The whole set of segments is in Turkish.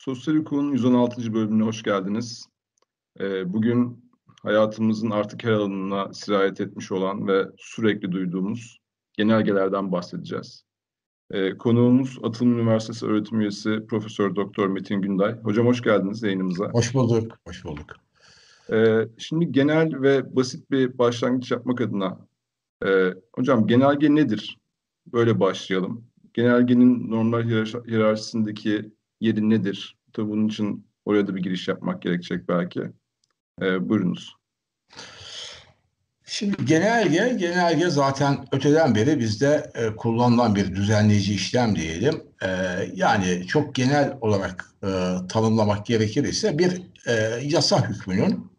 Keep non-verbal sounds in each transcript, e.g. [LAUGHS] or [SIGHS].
Sosyal Hukuk'un 116. bölümüne hoş geldiniz. Ee, bugün hayatımızın artık her alanına sirayet etmiş olan ve sürekli duyduğumuz genelgelerden bahsedeceğiz. Ee, konuğumuz Atılım Üniversitesi öğretim üyesi Profesör Doktor Metin Günday. Hocam hoş geldiniz yayınımıza. Hoş bulduk, hoş bulduk. Ee, şimdi genel ve basit bir başlangıç yapmak adına, e, hocam genelge nedir? Böyle başlayalım. Genelgenin normal hiyerarşisindeki yeri nedir? Tabii bunun için oraya da bir giriş yapmak gerekecek belki. Ee, buyurunuz. Şimdi genelge, genelge zaten öteden beri bizde e, kullanılan bir düzenleyici işlem diyelim. E, yani çok genel olarak e, tanımlamak gerekir ise bir e, yasa hükmünün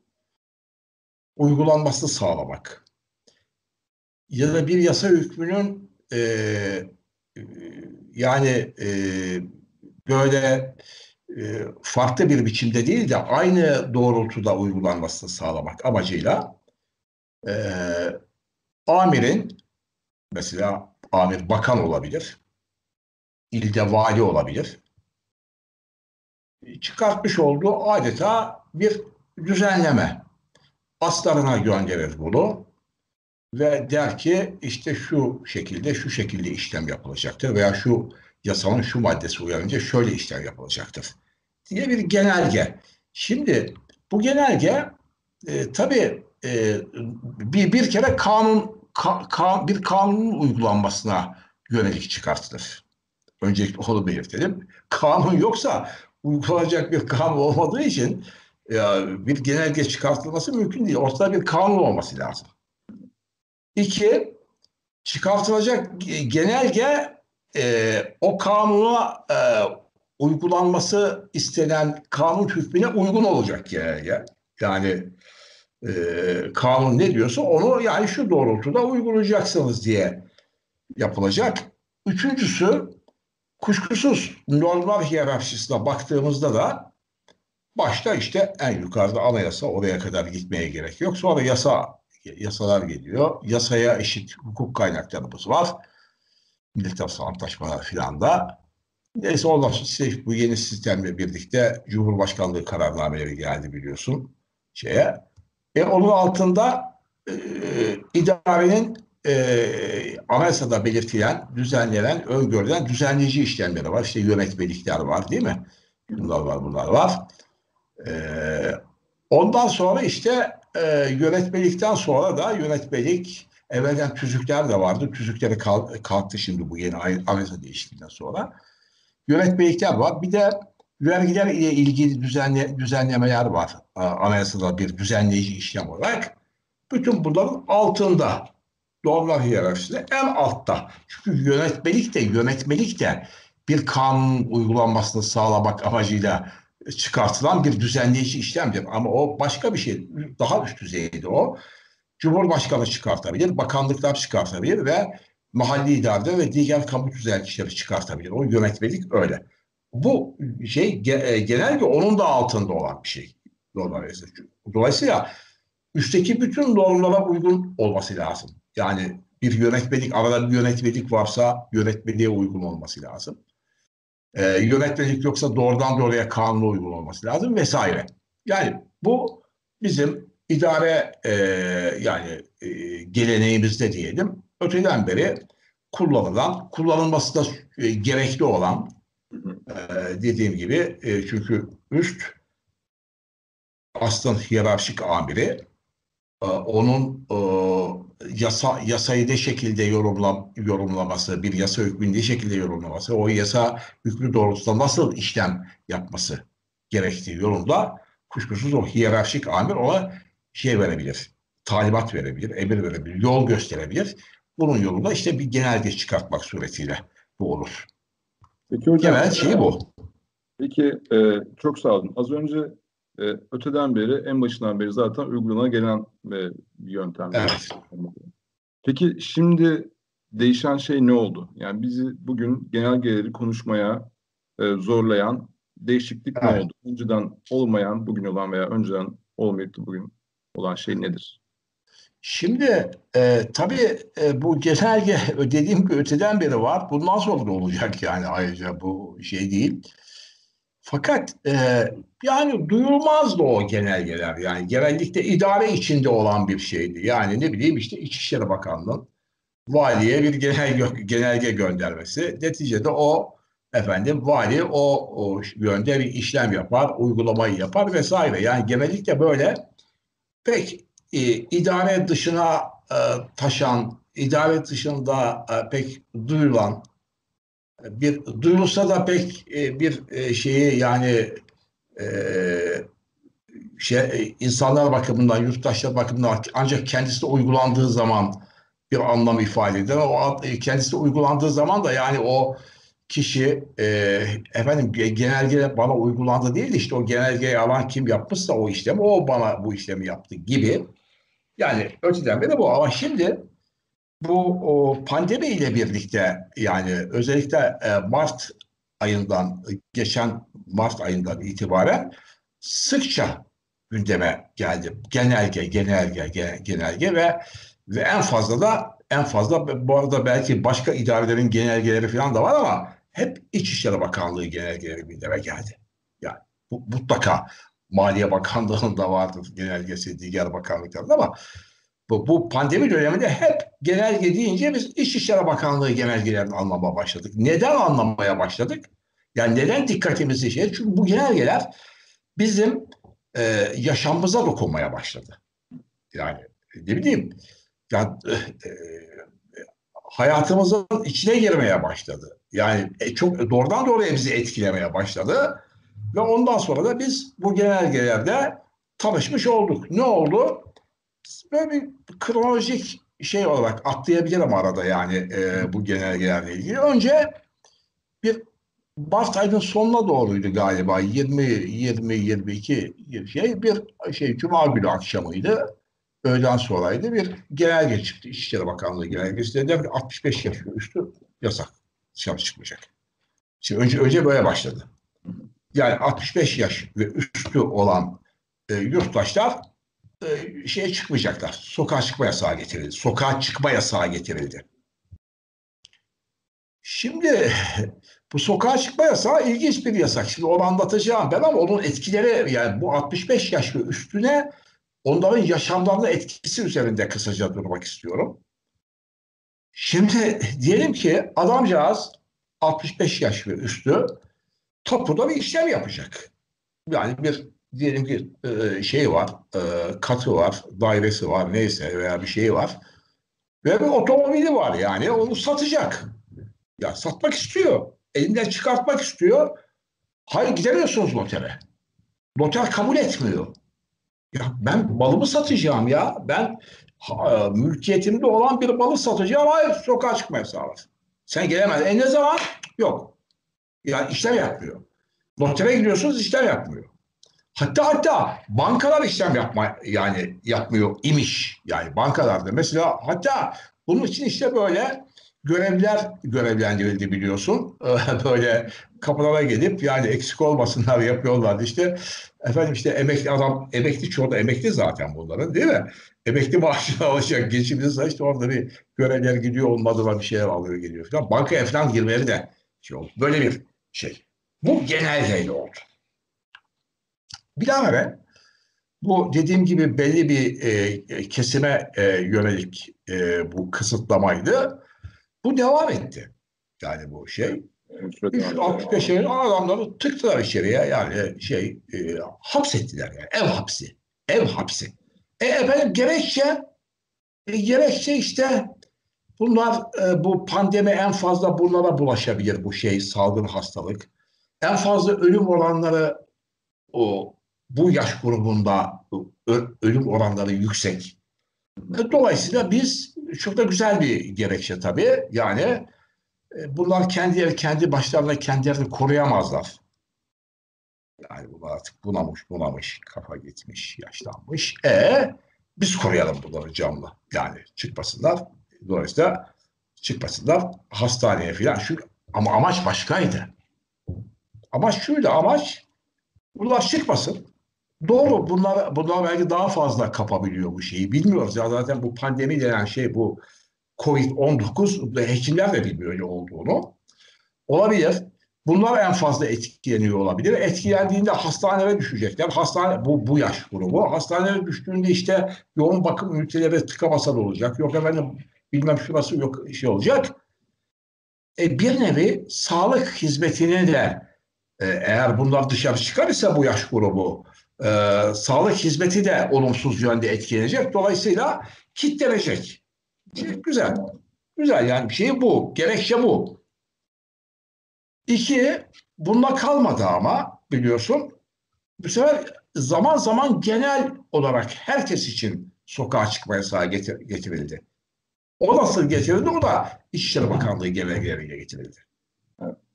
uygulanmasını sağlamak. Ya da bir yasa hükmünün e, yani e, böyle e, farklı bir biçimde değil de aynı doğrultuda uygulanmasını sağlamak amacıyla e, amirin mesela amir bakan olabilir, ilde vali olabilir. Çıkartmış olduğu adeta bir düzenleme. Aslarına gönderir bunu ve der ki işte şu şekilde şu şekilde işlem yapılacaktır veya şu yasanın şu maddesi uyarınca şöyle işlem yapılacaktır diye bir genelge. Şimdi bu genelge e, tabii e, bir, bir kere kanun ka, ka, bir kanunun uygulanmasına yönelik çıkartılır. Öncelikle onu belirtelim. Kanun yoksa uygulanacak bir kanun olmadığı için e, bir genelge çıkartılması mümkün değil. Ortada bir kanun olması lazım. İki, çıkartılacak genelge e, o kanuna e, uygulanması istenen kanun hükmüne uygun olacak genelge. Yani e, kanun ne diyorsa onu yani şu doğrultuda uygulayacaksınız diye yapılacak. Üçüncüsü kuşkusuz normal hiyerarşisine baktığımızda da başta işte en yukarıda anayasa oraya kadar gitmeye gerek yok. Sonra yasa yasalar geliyor. Yasaya eşit hukuk kaynaklarımız var. Millet Arası Antlaşmalar filan da. Neyse ondan sonra bu yeni sistemle birlikte Cumhurbaşkanlığı kararnameleri geldi biliyorsun şeye. E onun altında e, idarenin e, anayasada belirtilen, düzenlenen, öngörülen düzenleyici işlemleri var. İşte yönetmelikler var değil mi? Bunlar var, bunlar var. E, ondan sonra işte e, yönetmelikten sonra da yönetmelik evvelden tüzükler de vardı. Tüzükleri kalktı şimdi bu yeni anayasa değişikliğinden sonra. Yönetmelikler var. Bir de vergiler ile ilgili düzenle, düzenlemeler var. Anayasada bir düzenleyici işlem olarak. Bütün bunların altında doğrular hiyerarşisinde en altta. Çünkü yönetmelik de yönetmelik de bir kanun uygulanmasını sağlamak amacıyla çıkartılan bir düzenleyici işlemdir. Ama o başka bir şey. Daha üst düzeyde o. Cumhurbaşkanı çıkartabilir, bakanlıklar çıkartabilir ve mahalli idarede ve diğer kamu düzenleyici çıkartabilir. O yönetmelik öyle. Bu şey e, genelde onun da altında olan bir şey. Dolayısıyla üstteki bütün normlara uygun olması lazım. Yani bir yönetmelik, arada bir yönetmelik varsa yönetmeliğe uygun olması lazım. Ee, yönetmelik yoksa doğrudan doğruya kanuna uygun olması lazım vesaire. Yani bu bizim idare e, yani e, geleneğimizde diyelim öteden beri kullanılan, kullanılması da e, gerekli olan e, dediğim gibi e, çünkü üst aslında hiyerarşik amiri e, onun e, yasa yasayı ne şekilde yorumlam, yorumlaması, bir yasa hükmünü ne şekilde yorumlaması, o yasa hükmü doğrultusunda nasıl işlem yapması gerektiği yolunda kuşkusuz o hiyerarşik amir ona şey verebilir, talimat verebilir, emir verebilir, yol gösterebilir. Bunun yolunda işte bir genelge çıkartmak suretiyle bu olur. Peki hocam, Genel şey bu. Peki e, çok sağ olun. Az önce e, öteden beri en başından beri zaten uygulana gelen e, bir yöntem. Evet. Peki şimdi değişen şey ne oldu? Yani bizi bugün genelgeleri konuşmaya e, zorlayan değişiklik evet. ne oldu? Önceden olmayan, bugün olan veya önceden olmayıp bugün olan şey nedir? Şimdi e, tabii e, bu genelge dediğim gibi öteden beri var. Bundan sonra da olacak yani ayrıca bu şey değil. Fakat e, yani duyulmazdı o genelgeler. Yani genellikle idare içinde olan bir şeydi. Yani ne bileyim işte İçişleri Bakanlığı'nın valiye bir genelge, genelge göndermesi. Neticede o efendim vali o, o yönde bir işlem yapar, uygulamayı yapar vesaire. Yani genellikle böyle pek e, idare dışına e, taşan, idare dışında e, pek duyulan bir duyulsa da pek e, bir e, şeyi yani e, şey, insanlar bakımından, yurttaşlar bakımından ancak kendisi uygulandığı zaman bir anlam ifade eder. O kendisi de uygulandığı zaman da yani o kişi e, efendim genelge bana uygulandı değil işte o genelgeyi alan kim yapmışsa o işlemi o bana bu işlemi yaptı gibi. Yani öteden beri bu ama şimdi bu o, pandemi ile birlikte yani özellikle e, Mart ayından geçen Mart ayından itibaren sıkça gündeme geldi. Genelge, genelge, genelge ve ve en fazla da en fazla bu arada belki başka idarelerin genelgeleri falan da var ama hep İçişleri Bakanlığı genelgeleri gündeme geldi. Yani bu, mutlaka Maliye Bakanlığı'nın da vardır genelgesi diğer bakanlıklarda ama bu, bu pandemi döneminde hep genelge deyince biz İçişleri Bakanlığı genelgelerini anlamaya başladık. Neden anlamaya başladık? Yani neden dikkatimizi şey? Çünkü bu genelgeler bizim e, yaşamımıza dokunmaya başladı. Yani ne bileyim yani, e, e, hayatımızın içine girmeye başladı. Yani e, çok doğrudan doğruya bizi etkilemeye başladı. Ve ondan sonra da biz bu genelgelerde tanışmış olduk. Ne oldu? Böyle bir kronolojik şey olarak atlayabilirim arada yani e, bu genelgelerle ilgili. Önce bir Mart ayının sonuna doğruydu galiba 20 20 22 şey bir şey cuma günü akşamıydı. Öğleden sonraydı bir genelge çıktı. İçişleri Bakanlığı genelgesi dedi ki 65 yaş üstü yasak dışarı çıkmayacak. Şimdi önce önce böyle başladı. Yani 65 yaş ve üstü olan e, yurttaşlar e, şeye çıkmayacaklar. Sokağa çıkma yasağı getirildi. Sokağa çıkma yasağı getirildi. Şimdi bu sokağa çıkma yasağı ilginç bir yasak. Şimdi onu anlatacağım ben ama onun etkileri yani bu 65 yaş ve üstüne onların yaşamlarına etkisi üzerinde kısaca durmak istiyorum. Şimdi diyelim ki adamcağız 65 yaş ve üstü topuda bir işlem yapacak. Yani bir diyelim ki e, şey var, e, katı var, dairesi var neyse veya bir şey var. Ve bir otomobili var yani onu satacak. Ya satmak istiyor. Elinden çıkartmak istiyor. Hayır gidemiyorsunuz notere. Noter kabul etmiyor. Ya ben malımı satacağım ya. Ben ha, mülkiyetimde olan bir malı satacağım. Hayır sokağa çıkma yasağı. Sen gelemez. E ne zaman? Yok. Yani işlem yapmıyor. Notere gidiyorsunuz işlem yapmıyor. Hatta hatta bankalar işlem yapma yani yapmıyor imiş. Yani bankalarda mesela hatta bunun için işte böyle görevler görevlendirildi biliyorsun. [LAUGHS] böyle kapılara gelip yani eksik olmasınlar yapıyorlardı. İşte efendim işte emekli adam, emekli çoğu da emekli zaten bunların değil mi? Emekli maaşını [LAUGHS] alacak geçimini işte orada bir görevler gidiyor olmadı var bir şeyler alıyor geliyor falan. Banka falan girmeleri de şey oldu. Böyle bir şey. Bu genelgeyle oldu. Bilahare bu dediğim gibi belli bir e, kesime e, yönelik e, bu kısıtlamaydı. Bu devam etti. Yani bu şey. 65 yaşında adamları tıktılar içeriye yani şey e, hapsettiler yani ev hapsi. Ev hapsi. E efendim gerekçe e, gerekçe işte bunlar e, bu pandemi en fazla bunlara bulaşabilir bu şey salgın hastalık. En fazla ölüm oranları o bu yaş grubunda ölüm oranları yüksek. Dolayısıyla biz çok da güzel bir gerekçe tabii. Yani e, bunlar kendileri kendi başlarına kendilerini koruyamazlar. Yani bunlar artık bunamış, bunamış, kafa gitmiş, yaşlanmış. E biz koruyalım bunları camla. Yani çıkmasınlar. Dolayısıyla çıkmasınlar hastaneye falan. Şu, ama amaç başkaydı. Amaç şuydu, amaç bunlar çıkmasın. Doğru bunlar, bunlar belki daha fazla kapabiliyor bu şeyi. Bilmiyoruz ya zaten bu pandemi denen şey bu Covid-19 hekimler de bilmiyor öyle olduğunu. Olabilir. Bunlar en fazla etkileniyor olabilir. Etkilendiğinde hastanelere düşecekler. Hastane bu bu yaş grubu. Hastanelere düştüğünde işte yoğun bakım üniteleri tıka basa olacak. Yok efendim bilmem şurası yok şey olacak. E, bir nevi sağlık hizmetini de e, eğer bunlar dışarı çıkar ise bu yaş grubu e, sağlık hizmeti de olumsuz yönde etkilenecek. Dolayısıyla kitlenecek. Güzel. Güzel yani bir şey bu. Gerekçe bu. İki, bununla kalmadı ama biliyorsun bu sefer zaman zaman genel olarak herkes için sokağa çıkma yasağı getir, getirildi. O nasıl getirildi? O da İçişleri Bakanlığı genelgeleriyle getirildi.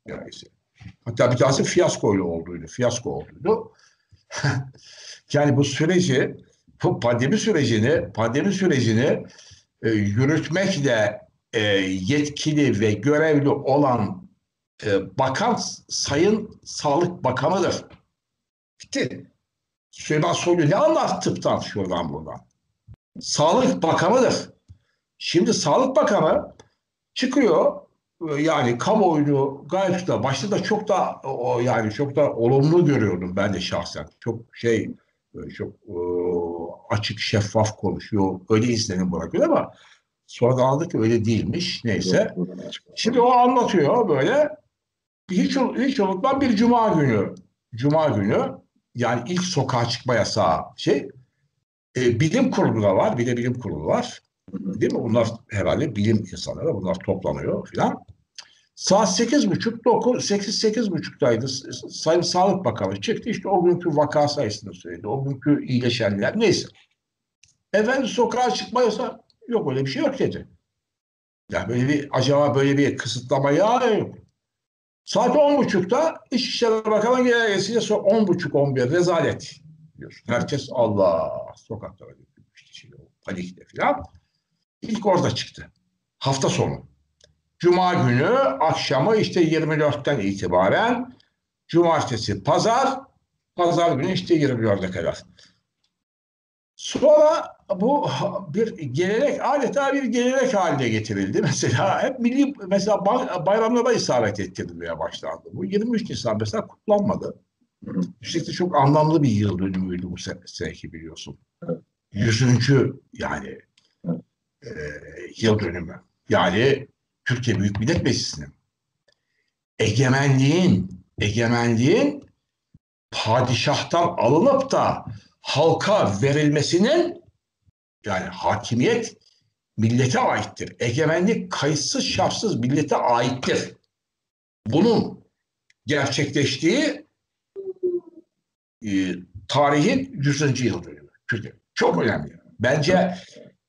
Evet. Hatta bir tanesi fiyaskoyla olduydu. Fiyasko olduydu. [LAUGHS] yani bu süreci, bu pandemi sürecini, pandemi sürecini e, yürütmekle e, yetkili ve görevli olan e, bakan Sayın Sağlık Bakanı'dır. Bitti. Süleyman Soylu ne anlar tıptan şuradan buradan? Sağlık Bakanı'dır. Şimdi Sağlık Bakanı çıkıyor yani kamuoyunu gayet da başta da çok da o yani çok da olumlu görüyordum ben de şahsen. Çok şey e, çok e, açık şeffaf konuşuyor. Öyle izlenim bırakıyor ama sonra da aldık öyle değilmiş. Neyse. Şimdi o anlatıyor böyle. Hiç, hiç unutmam bir cuma günü. Cuma günü yani ilk sokağa çıkma yasağı şey. E, bilim kurulu da var. Bir de bilim kurulu var. Değil mi? Bunlar herhalde bilim insanları. Bunlar toplanıyor filan. Saat sekiz buçuk, dokuz, sekiz, sekiz buçuktaydı. Sayın Sağlık Bakanı çıktı. İşte o günkü vaka sayısını söyledi. O günkü iyileşenler. Neyse. Efendim sokağa çıkma yok öyle bir şey yok dedi. Ya böyle bir acaba böyle bir kısıtlama ya yok. Saat on buçukta İçişleri Bakanı genelgesiyle on buçuk on bir rezalet diyor. Herkes Allah sokaklara dökülmüştü. Şimdi, panikle filan. İlk orada çıktı. Hafta sonu. Cuma günü akşamı işte 24'ten itibaren cumartesi, pazar, pazar günü işte 24'e kadar. Sonra bu bir gelenek, adeta bir gelenek haline getirildi. [LAUGHS] Mesela hep milli, mesela bayramlara isabet ettirilmeye başlandı. Bu 23 Nisan mesela kutlanmadı. Üstelik çok anlamlı bir yıl dönümüydü bu seneki biliyorsun. Yüzüncü yani e, yıl dönümü. Yani Türkiye Büyük Millet Meclisi'nin egemenliğin egemenliğin padişahtan alınıp da halka verilmesinin yani hakimiyet millete aittir. Egemenlik kayıtsız şartsız millete aittir. Bunun gerçekleştiği e, tarihin 100. yıl dönümü. Çok önemli. Bence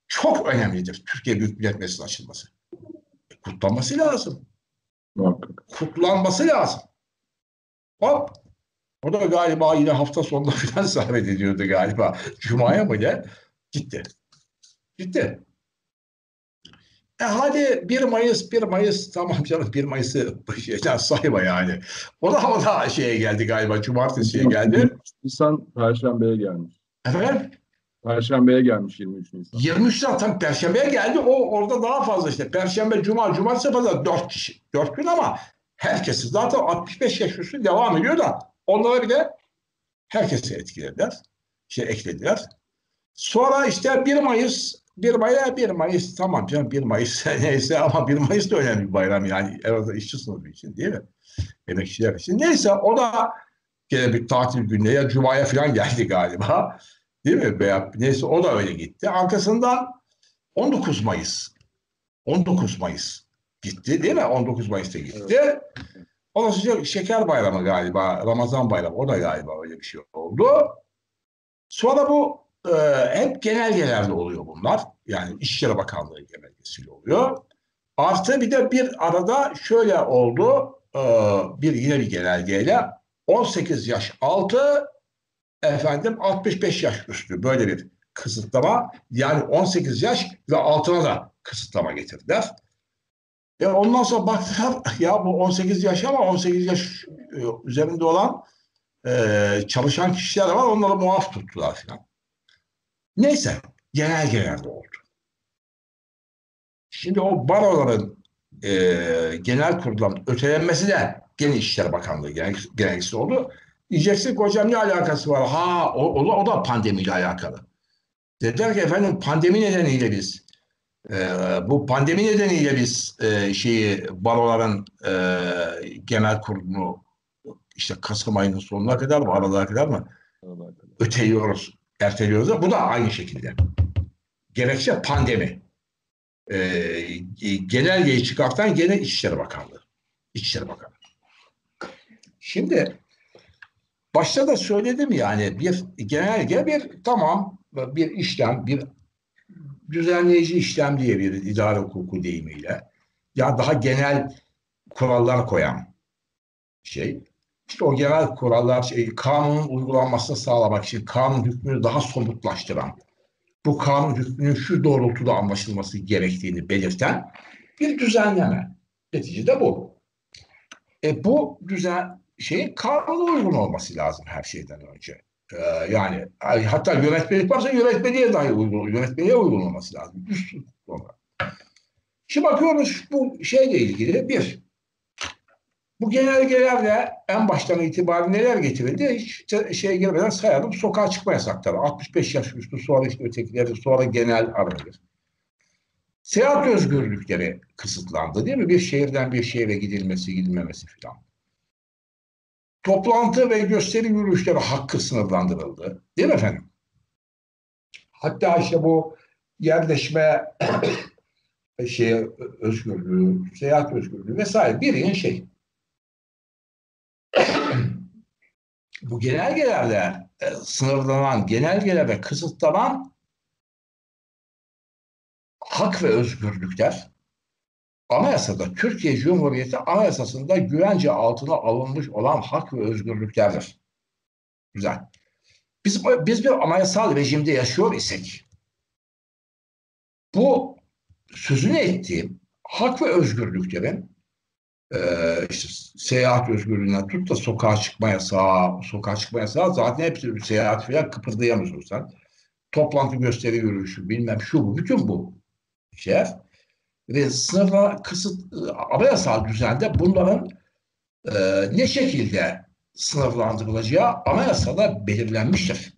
çok önemlidir Türkiye Büyük Millet Meclisi'nin açılması. Kutlanması lazım. Kutlanması lazım. Hop. O da galiba yine hafta sonunda [LAUGHS] falan zahmet ediyordu galiba. Cuma'ya mı ne? Gitti. Gitti. E hadi 1 Mayıs, 1 Mayıs tamam canım 1 Mayıs'ı şeyden sayma yani. O da o da şeye geldi galiba cumartesiye geldi. Nisan Perşembe'ye gelmiş. Efendim? Perşembe'ye gelmiş 23 Nisan. 23 Nisan Perşembe'ye geldi. O orada daha fazla işte. Perşembe, Cuma, Cumartesi pazar 4 kişi. 4 gün ama herkesi zaten 65 yaş üstü devam ediyor da onlara bir de herkesi etkilediler. Şey eklediler. Sonra işte 1 Mayıs 1 Mayıs 1 Mayıs tamam canım 1 Mayıs [LAUGHS] neyse ama 1 Mayıs da önemli bir bayram yani en işçi sınıfı için değil mi? Emekçiler için. Neyse o da gene bir tatil gününe ya Cuma'ya falan geldi galiba. Değil mi? Veya neyse o da öyle gitti. Arkasından 19 Mayıs. 19 Mayıs gitti değil mi? 19 Mayıs'ta gitti. Evet. Ondan sonra Şeker Bayramı galiba, Ramazan Bayramı o da galiba öyle bir şey oldu. Sonra bu e, hep genelgelerde oluyor bunlar. Yani İçişleri Bakanlığı genelgesiyle oluyor. Artı bir de bir arada şöyle oldu. E, bir yine bir genelgeyle 18 yaş altı efendim 65 yaş üstü böyle bir kısıtlama yani 18 yaş ve altına da kısıtlama getirdiler. E ondan sonra baktılar [LAUGHS] ya bu 18 yaş ama 18 yaş e, üzerinde olan e, çalışan kişiler var onları muaf tuttular falan. Neyse genelgelerde oldu. Şimdi o baroların e, genel kuruldan ötelenmesi de Gene İçişleri Bakanlığı genel, genelgesi oldu. Diyeceksin ki hocam ne alakası var? Ha o, o, o da pandemiyle alakalı. Dediler ki efendim pandemi nedeniyle biz e, bu pandemi nedeniyle biz e, şeyi baroların e, genel kurulunu işte Kasım ayının sonuna kadar mı aralığa kadar mı öteliyoruz, erteliyoruz. Bu da aynı şekilde. Gerekçe pandemi. E, genelgeyi çıkartan gene İçişleri Bakanlığı. İçişleri Bakanlığı. Şimdi başta da söyledim yani bir genelge bir tamam bir işlem bir düzenleyici işlem diye bir idare hukuku deyimiyle ya daha genel kurallar koyan şey. İşte o genel kurallar şey, kanunun uygulanmasını sağlamak için kanun hükmünü daha somutlaştıran, bu kanun hükmünün şu doğrultuda anlaşılması gerektiğini belirten bir düzenleme. Neticede bu. E bu düzen şeyin kanuna uygun olması lazım her şeyden önce. Ee, yani hatta yönetmelik varsa yönetmeliğe dahi uygun, yönetmeliğe uygun olması lazım. Üst olarak. Şimdi bakıyoruz bu şeyle ilgili bir, bu genelgelerle en baştan itibaren neler getirildi? Hiç şey girmeden sayalım. Sokağa çıkma yasakları. 65 yaş üstü sonra işte ötekileri sonra genel arınır. Seyahat özgürlükleri kısıtlandı değil mi? Bir şehirden bir şehre gidilmesi, gidilmemesi falan. Toplantı ve gösteri yürüyüşleri hakkı sınırlandırıldı. Değil mi efendim? Hatta işte bu yerleşme [COUGHS] şey özgürlüğü, seyahat özgürlüğü vesaire bir yığın şey. [COUGHS] bu genelgelerle e, sınırlanan, genelgelere kısıtlanan hak ve özgürlükler anayasada Türkiye Cumhuriyeti anayasasında güvence altına alınmış olan hak ve özgürlüklerdir. Güzel. Biz, biz bir anayasal rejimde yaşıyor isek bu sözünü ettiğim hak ve özgürlüklerin e, işte seyahat özgürlüğünden tut da sokağa çıkma yasağı, sokağa çıkma yasağı zaten hepsi seyahat falan kıpırdayamıyorsun sen. Toplantı gösteri yürüyüşü bilmem şu bu bütün bu şeyler ve sınırla kısıt anayasal düzende bunların e, ne şekilde sınırlandırılacağı anayasada belirlenmiştir.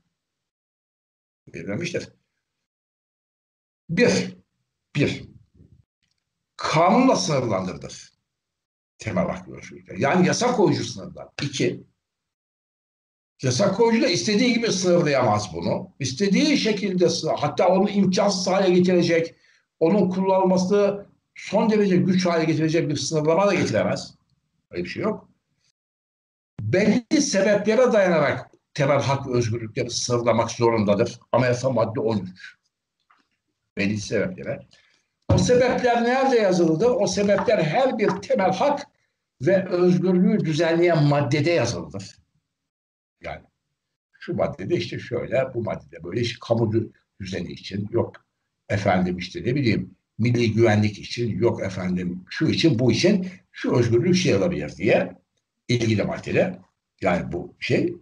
Belirlenmiştir. Bir, bir, kanunla sınırlandırılır. Temel hak ve Yani yasa koyucu sınırlar. İki, yasa koyucu da istediği gibi sınırlayamaz bunu. İstediği şekilde hatta onu imkansız hale getirecek, onun kullanılması son derece güç hale getirecek bir sınırlama da getiremez. Öyle bir şey yok. Belli sebeplere dayanarak temel hak ve özgürlükleri sınırlamak zorundadır. Anayasa madde 13. Belli sebeplere. O sebepler nerede yazılıdır? O sebepler her bir temel hak ve özgürlüğü düzenleyen maddede yazılıdır. Yani şu maddede işte şöyle, bu maddede böyle işte kamu düzeni için yok efendim işte ne bileyim milli güvenlik için yok efendim şu için bu için şu özgürlük şey alabilir diye ilgili maddede yani bu şey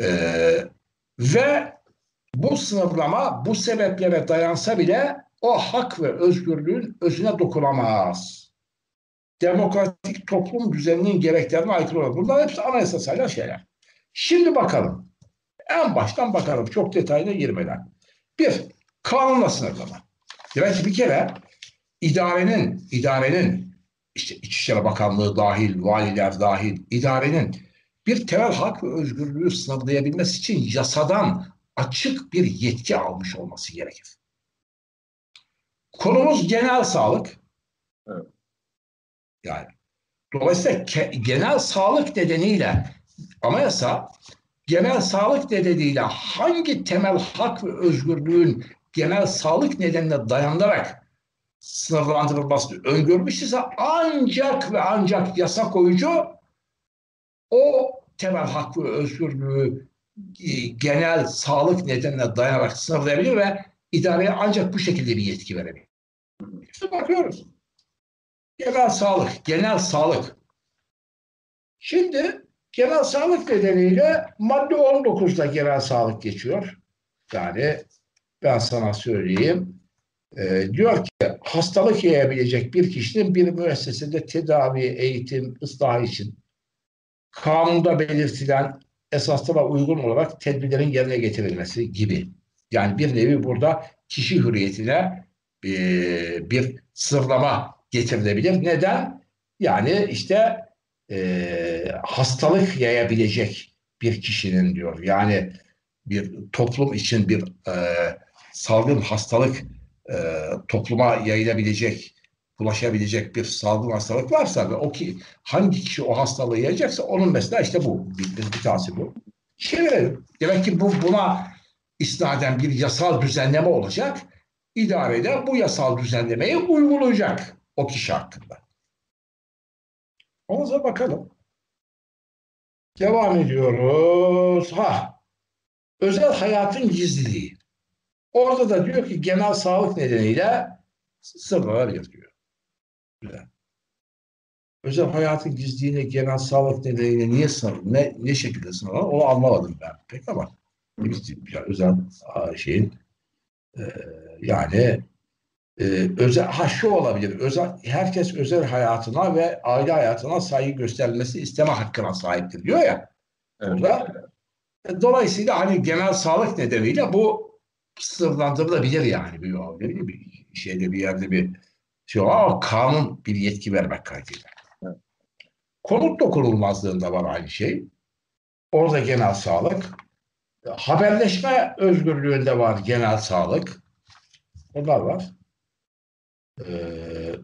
ee, ve bu sınırlama bu sebeplere dayansa bile o hak ve özgürlüğün özüne dokunamaz. Demokratik toplum düzeninin gereklerine aykırı olur. Bunlar hepsi anayasasıyla şeyler. Şimdi bakalım. En baştan bakalım. Çok detayına girmeden. Bir, kanunla sınırlama. Demek ki bir kere idarenin, idarenin işte İçişleri Bakanlığı dahil, valiler dahil idarenin bir temel hak ve özgürlüğü sınırlayabilmesi için yasadan açık bir yetki almış olması gerekir. Konumuz genel sağlık. Evet. Yani dolayısıyla genel sağlık nedeniyle anayasa genel sağlık nedeniyle hangi temel hak ve özgürlüğün genel sağlık nedenine dayanarak sınırlandırılması öngörmüş ise ancak ve ancak yasa koyucu o temel hak ve özgürlüğü e, genel sağlık nedenine dayanarak sınırlayabilir ve idareye ancak bu şekilde bir yetki verebilir. İşte bakıyoruz. Genel sağlık, genel sağlık. Şimdi genel sağlık nedeniyle madde 19'da genel sağlık geçiyor. Yani ben sana söyleyeyim. e, diyor ki hastalık yayabilecek bir kişinin bir müessesede tedavi, eğitim, ıslah için kanunda belirtilen esaslara uygun olarak tedbirlerin yerine getirilmesi gibi. Yani bir nevi burada kişi hürriyetine e, bir sırlama getirilebilir. Neden? Yani işte e, hastalık yayabilecek bir kişinin diyor. Yani bir toplum için bir e, salgın hastalık e, topluma yayılabilecek, bulaşabilecek bir salgın hastalık varsa ve o ki hangi kişi o hastalığı yayacaksa onun mesela işte bu bir, bir, tanesi bu. Şimdi demek ki bu buna isnaden bir yasal düzenleme olacak. İdarede bu yasal düzenlemeyi uygulayacak o kişi hakkında. Ona bakalım. Devam ediyoruz. Ha, özel hayatın gizliliği. Orada da diyor ki genel sağlık nedeniyle sınırlanabilir diyor. Güzel. Özel hayatın gizliliğine genel sağlık nedeniyle niye sınır, ne, ne şekilde sınırlanır onu anlamadım ben pek ama yani özel şeyin e, yani e, özel ha şu olabilir özel herkes özel hayatına ve aile hayatına saygı gösterilmesi isteme hakkına sahiptir diyor ya. Evet. Burada, e, dolayısıyla hani genel sağlık nedeniyle bu sınırlandırılabilir yani bir, bir, bir şeyde bir yerde bir şey ama kanun bir yetki vermek kaydıyla. Evet. Konut dokunulmazlığında var aynı şey. Orada genel sağlık. Haberleşme özgürlüğünde var genel sağlık. Onlar var. Ee,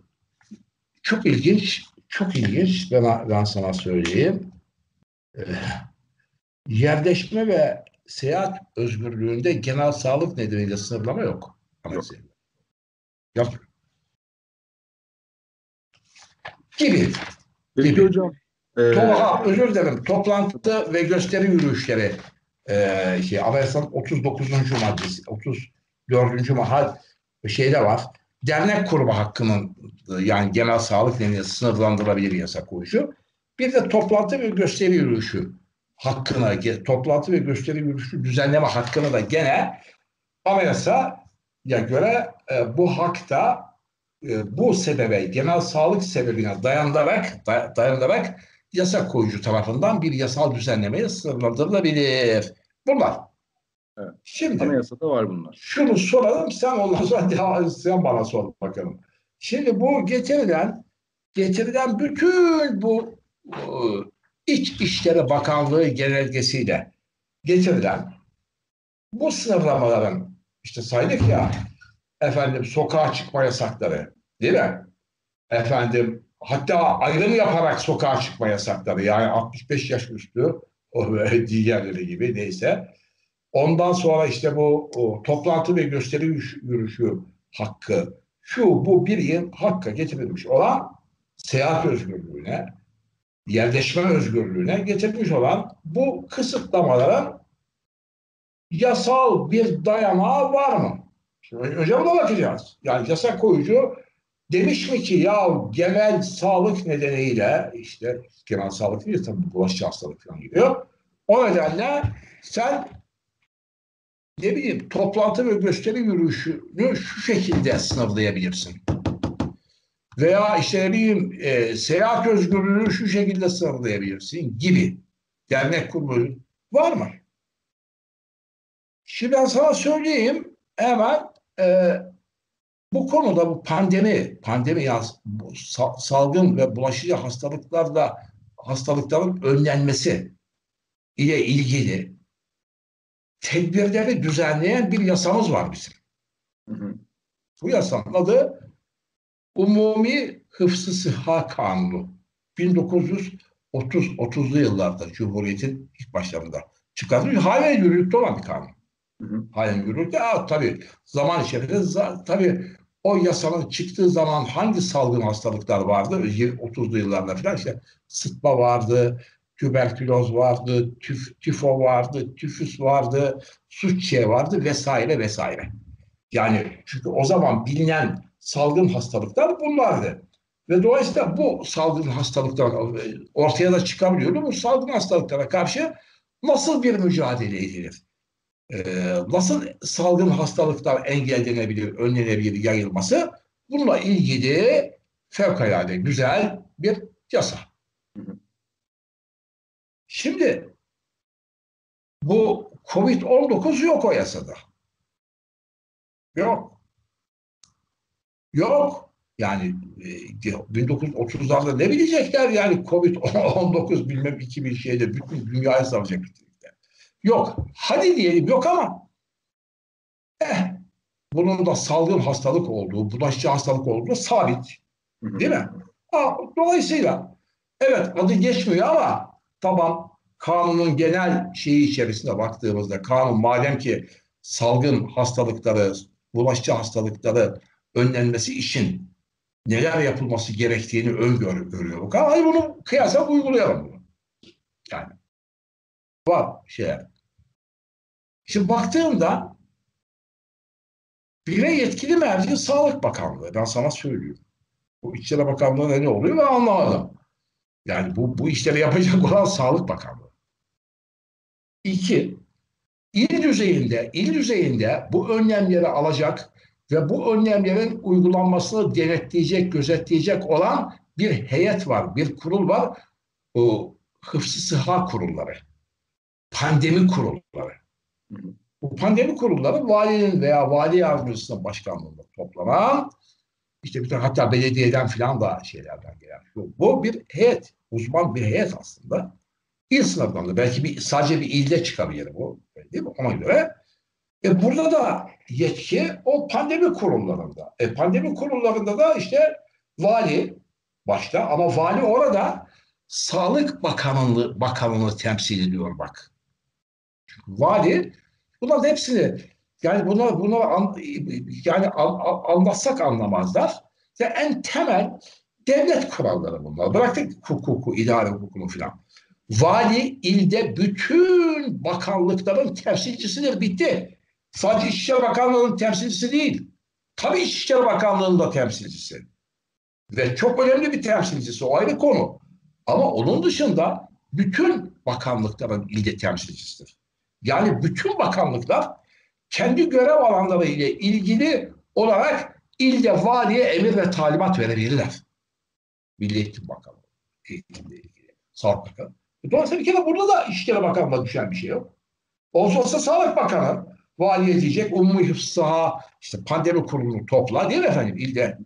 çok ilginç, çok ilginç. Ben, ben sana söyleyeyim. Ee, yerleşme ve seyahat özgürlüğünde genel sağlık nedeniyle sınırlama yok. Yok. Yok. Gibi. Peki gibi. hocam. Ee... To özür dilerim. Toplantı ve gösteri yürüyüşleri e, şey, Anayasanın 39. maddesi, 34. mahal şeyde var. Dernek kurma hakkının yani genel sağlık nedeniyle sınırlandırılabilir yasa koyuşu. Bir de toplantı ve gösteri yürüyüşü hakkına, toplantı ve gösteri yürüyüşü düzenleme hakkını da gene anayasaya göre e, bu hakta e, bu sebebe, genel sağlık sebebine dayanarak, dayanarak yasa koyucu tarafından bir yasal düzenlemeye sınırlandırılabilir. Bunlar. Evet. Şimdi Anayasada var bunlar. Şunu soralım sen ondan sonra devam, sen bana sor bakalım. Şimdi bu getirilen getirilen bütün bu İç İşleri Bakanlığı genelgesiyle getirilen bu sınırlamaların işte saydık ya efendim sokağa çıkma yasakları değil mi? Efendim hatta ayrım yaparak sokağa çıkma yasakları yani 65 yaş üstü [LAUGHS] diğerleri gibi neyse. Ondan sonra işte bu o, toplantı ve gösteri yürüyüşü hakkı şu bu bir yıl hakka getirilmiş olan seyahat özgürlüğüne yerleşme özgürlüğüne getirmiş olan bu kısıtlamalara yasal bir dayanağı var mı? Şimdi önce buna bakacağız. Yani yasa koyucu demiş mi ki ya genel sağlık nedeniyle işte genel sağlık değil tabii bulaşıcı hastalık falan giriyor. O nedenle sen ne bileyim toplantı ve gösteri yürüyüşünü şu şekilde sınırlayabilirsin. Veya işte ne bileyim e, seyahat özgürlüğünü şu şekilde sınırlayabilirsin gibi dernek kurma var mı? Şimdi ben sana söyleyeyim hemen e, bu konuda bu pandemi, pandemi bu salgın ve bulaşıcı hastalıklarla hastalıkların önlenmesi ile ilgili tedbirleri düzenleyen bir yasamız var bizim. Hı hı. Bu yasanın adı Umumi Hıfzı Sıhha Kanunu 1930-30'lu yıllarda Cumhuriyet'in ilk başlarında çıkartılmış. Halen yürürlükte olan bir kanun. Hı hı. Halen yürürlükte. Aa, tabii zaman içerisinde tabii o yasanın çıktığı zaman hangi salgın hastalıklar vardı? 30'lu yıllarda falan işte sıtma vardı, tüberküloz vardı, tüf, tifo vardı, tüfüs vardı, suççe vardı vesaire vesaire. Yani çünkü o zaman bilinen salgın hastalıklar bunlardı. Ve dolayısıyla bu salgın hastalıklar ortaya da çıkabiliyordu. Bu salgın hastalıklara karşı nasıl bir mücadele edilir? Ee, nasıl salgın hastalıklar engellenebilir, önlenebilir, yayılması bununla ilgili fevkalade güzel bir yasa. Şimdi bu Covid-19 yok o yasada. Yok. Yok. Yani 1930'larda e, ne bilecekler yani Covid-19 [LAUGHS] bilmem 2000 şeyde bütün dünyayı saracak nitelikte. Yok. Hadi diyelim yok ama eh, bunun da salgın hastalık olduğu, bulaşıcı hastalık olduğu sabit. Değil mi? Ha, dolayısıyla evet adı geçmiyor ama tamam kanunun genel şeyi içerisinde baktığımızda kanun madem ki salgın hastalıkları, bulaşıcı hastalıkları önlenmesi için neler yapılması gerektiğini öngörüyor. Ama bunu kıyasen uygulayalım bunu. Yani var şey. Şimdi baktığımda bire yetkili merci Sağlık Bakanlığı. Ben sana söylüyorum. Bu İçişleri Bakanlığı'na ne oluyor ben anlamadım. Yani bu, bu işleri yapacak olan Sağlık Bakanlığı. İki, il düzeyinde, il düzeyinde bu önlemleri alacak ve bu önlemlerin uygulanmasını denetleyecek, gözetleyecek olan bir heyet var, bir kurul var. O Hıfzı Sıha Kurulları, pandemi kurulları. Bu pandemi kurulları valinin veya vali yardımcısının başkanlığında toplanan işte bütün hatta belediyeden filan da şeylerden gelen. Bu bir heyet, uzman bir heyet aslında. İl sınırlarında belki bir, sadece bir ilde çıkabilir bu. Değil mi? Ona göre. E burada da yetki o pandemi kurullarında. E pandemi kurullarında da işte vali başta ama vali orada Sağlık Bakanlığı bakanını temsil ediyor bak. Vali bunların hepsini yani buna buna an, yani an, anlatsak anlamazlar. Ve en temel devlet kuralları bunlar. Bıraktık hukuku, idare hukukunu filan. Vali ilde bütün bakanlıkların temsilcisidir. Bitti. Sadece İçişleri Bakanlığı'nın temsilcisi değil. Tabii İçişleri Bakanlığı'nın da temsilcisi. Ve çok önemli bir temsilcisi. O ayrı konu. Ama onun dışında bütün bakanlıkların ilde temsilcisidir. Yani bütün bakanlıklar kendi görev alanları ile ilgili olarak ilde valiye emir ve talimat verebilirler. Milli Eğitim Bakanı, eğitimle ilgili, Sağlık Bakanı. Dolayısıyla bir kere burada da İçişleri Bakanlığı'na düşen bir şey yok. Olsa olsa Sağlık Bakanı valiye diyecek, umumi hıfzı işte pandemi kurulunu topla değil mi efendim ilde?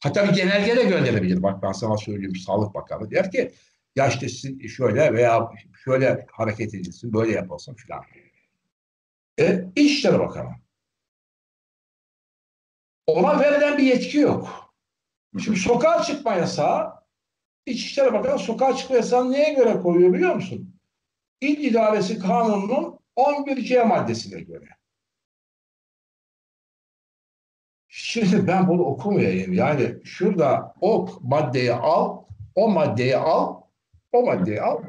Hatta bir genelge de gönderebilir. Bak ben sana söyleyeyim Sağlık Bakanı der ki ya işte şöyle veya şöyle hareket edilsin, böyle yapılsın filan. E, İçişleri Bakanı. Ona verilen bir yetki yok. Şimdi sokağa çıkma yasağı İçişleri Bakanı sokağa çıkma yasağını neye göre koyuyor biliyor musun? İl İdaresi Kanunu'nun 11C maddesine göre. Şimdi ben bunu okumayayım. Yani şurada o maddeyi al, o maddeyi al, o maddeyi al.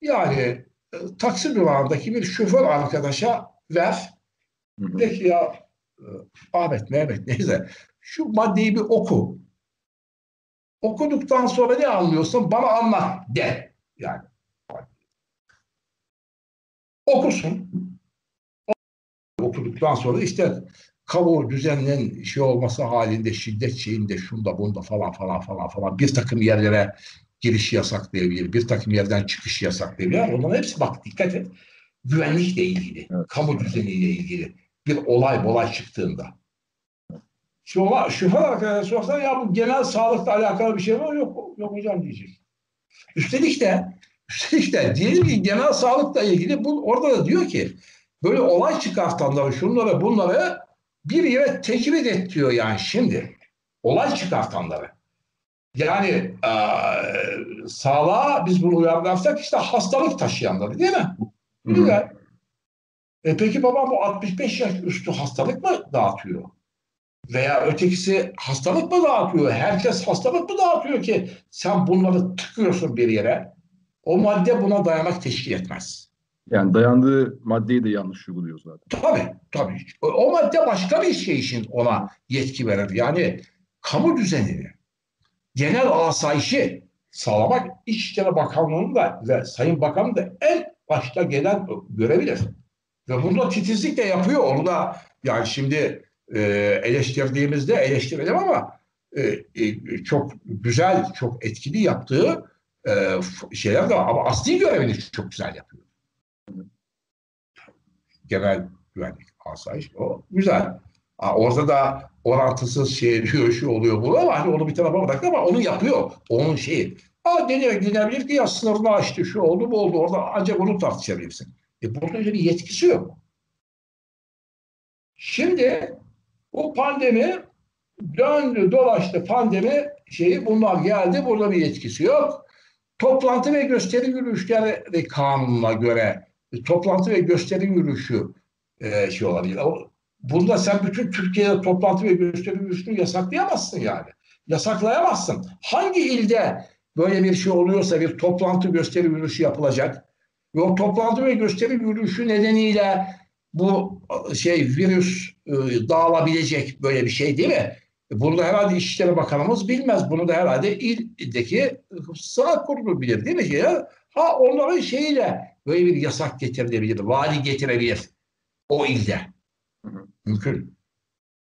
Yani e, taksi durağındaki bir şoför arkadaşa ver. De ki ya e, Ahmet, Mehmet neyse şu maddeyi bir oku. Okuduktan sonra ne anlıyorsun bana anlat de. Yani okusun. Okuduktan sonra işte kamu düzeninin şey olması halinde şiddet şeyinde şunda bunda falan falan falan falan bir takım yerlere giriş yasaklayabilir, bir takım yerden çıkış yasaklayabilir. Onların hepsi bak dikkat et güvenlikle ilgili, evet. kamu düzeniyle ilgili bir olay olay çıktığında. Şu şoför arkadaş sorsa ya bu genel sağlıkla alakalı bir şey var yok yok hocam diyecek. Üstelik de de diyelim ki genel sağlıkla ilgili bu orada da diyor ki böyle olay çıkartanları şunları bunları bir yere tecrit et diyor yani şimdi. Olay çıkartanları. Yani e, sağlığa biz bunu uyarlarsak işte hastalık taşıyanları değil mi? Güzel. E peki baba bu 65 yaş üstü hastalık mı dağıtıyor? Veya ötekisi hastalık mı dağıtıyor? Herkes hastalık mı dağıtıyor ki sen bunları tıkıyorsun bir yere? O madde buna dayanak teşkil etmez. Yani dayandığı maddeyi de yanlış uyguluyor zaten. Tabii tabii. O, o madde başka bir şey için ona yetki verir. Yani kamu düzenini, genel asayişi sağlamak İçişleri Bakanlığı'nın da ve Sayın Bakan'ın da en başta gelen görevidir. Ve bunu da titizlikle yapıyor. Onu da yani şimdi e, eleştirdiğimizde eleştirelim ama e, e, çok güzel, çok etkili yaptığı e, şeyler de ama asli görevini çok güzel yapıyor. Genel güvenlik, asayiş o güzel. Orada da orantısız şey diyor, şu oluyor bu ama hani onu bir tarafa bırak ama onu yapıyor. Onun şeyi. Ha denir, denebilir ki ya sınırını aştı, şu oldu bu oldu. Orada ancak onu tartışabilirsin. E burada öyle bir yetkisi yok. Şimdi bu pandemi döndü dolaştı pandemi şeyi bunlar geldi burada bir yetkisi yok. Toplantı ve gösteri yürüyüşleri kanununa göre e, toplantı ve gösteri yürüyüşü e, şey olabilir. Bunda sen bütün Türkiye'de toplantı ve gösteri yürüyüşünü yasaklayamazsın yani. Yasaklayamazsın. Hangi ilde böyle bir şey oluyorsa bir toplantı gösteri yürüyüşü yapılacak ve o toplantı ve gösteri yürüyüşü nedeniyle bu şey virüs e, dağılabilecek böyle bir şey değil mi? Bunu da herhalde İçişleri Bakanımız bilmez. Bunu da herhalde ildeki sıra kurulu bilir değil mi? Ha onların şeyiyle böyle bir yasak getirilebilir. Vali getirebilir o ilde. Mümkün.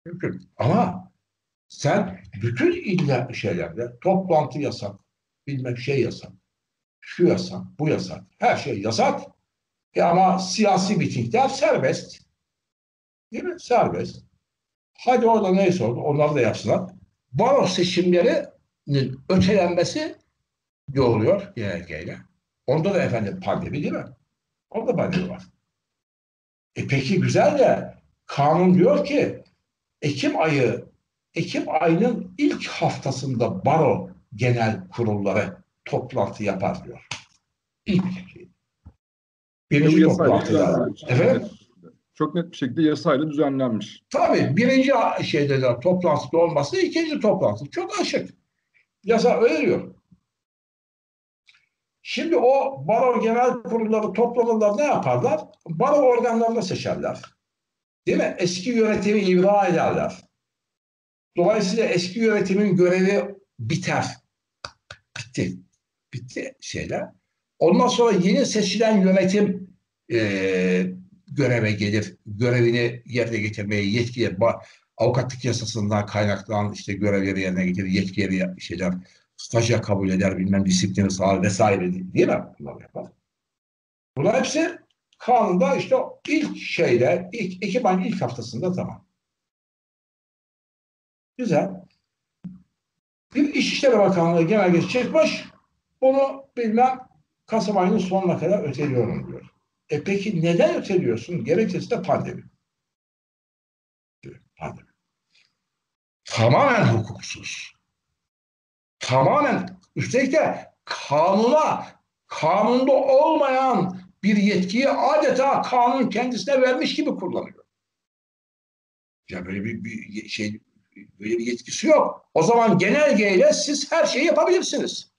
Mümkün. Ama sen bütün ille şeylerde toplantı yasak, bilmem şey yasak, şu yasak, bu yasak, her şey yasak. E ama siyasi mitingler serbest. Değil mi? Serbest. Hadi orada neyse oldu, onları da yapsınlar. Baro seçimlerinin ötelenmesi doğuruyor genelgeyle. Onda da efendim pandemi değil mi? Onda pandemi var. E peki güzel de kanun diyor ki Ekim ayı Ekim ayının ilk haftasında baro genel kurulları toplantı yapar diyor. İlk şey. Birinci toplantıda. Efendim? Çok net bir şekilde yasayla düzenlenmiş. Tabii birinci şeyde de toplantıda olması ikinci toplantı. Çok açık. Yasa öyle diyor. Şimdi o baro genel kurulları toplanırlar ne yaparlar? Baro organlarını seçerler. Değil mi? Eski yönetimi ibra ederler. Dolayısıyla eski yönetimin görevi biter. Bitti. Bitti şeyler. Ondan sonra yeni seçilen yönetim e, göreve gelir. Görevini yerine getirmeye yetkiye avukatlık yasasından kaynaklanan işte görevleri yerine getirir, yetkileri şeyler staja kabul eder, bilmem disiplini sağlar vesaire değil mi? Bunlar yapar. Bunlar hepsi kanunda işte ilk şeyde, ilk Ekim ayının ilk haftasında tamam. Güzel. Bir İçişleri Bakanlığı genelgesi çıkmış. Bunu bilmem Kasım ayının sonuna kadar öteliyorum diyor. E peki neden öteliyorsun? Gerekçesi de pandemi. Pandemi. Tamamen hukuksuz tamamen üstelik de kanuna, kanunda olmayan bir yetkiyi adeta kanun kendisine vermiş gibi kullanıyor. Ya böyle bir, bir şey böyle bir yetkisi yok. O zaman genelgeyle siz her şeyi yapabilirsiniz.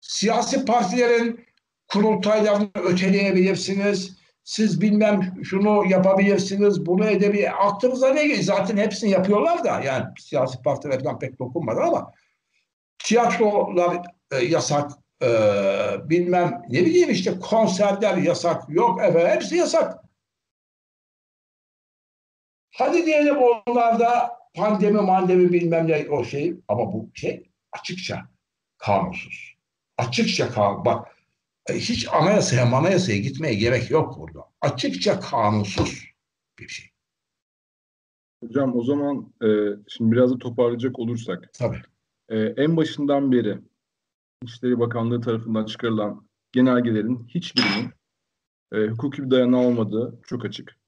Siyasi partilerin kurultaylarını öteleyebilirsiniz. Siz bilmem şunu yapabilirsiniz, bunu edebilir. Aklınıza ne geliyor? Zaten hepsini yapıyorlar da. Yani siyasi partiler falan pek dokunmadı ama tiyatrolar e, yasak, e, bilmem ne bileyim işte konserler yasak, yok efendim hepsi yasak. Hadi diyelim onlarda pandemi mandemi bilmem ne o şey ama bu şey açıkça kanunsuz. Açıkça kanun. Bak hiç anayasaya manayasaya gitmeye gerek yok burada. Açıkça kanunsuz bir şey. Hocam o zaman e, şimdi biraz da toparlayacak olursak. Tabii. E, en başından beri İçişleri Bakanlığı tarafından çıkarılan genelgelerin hiçbirinin e, hukuki bir dayanağı olmadığı çok açık.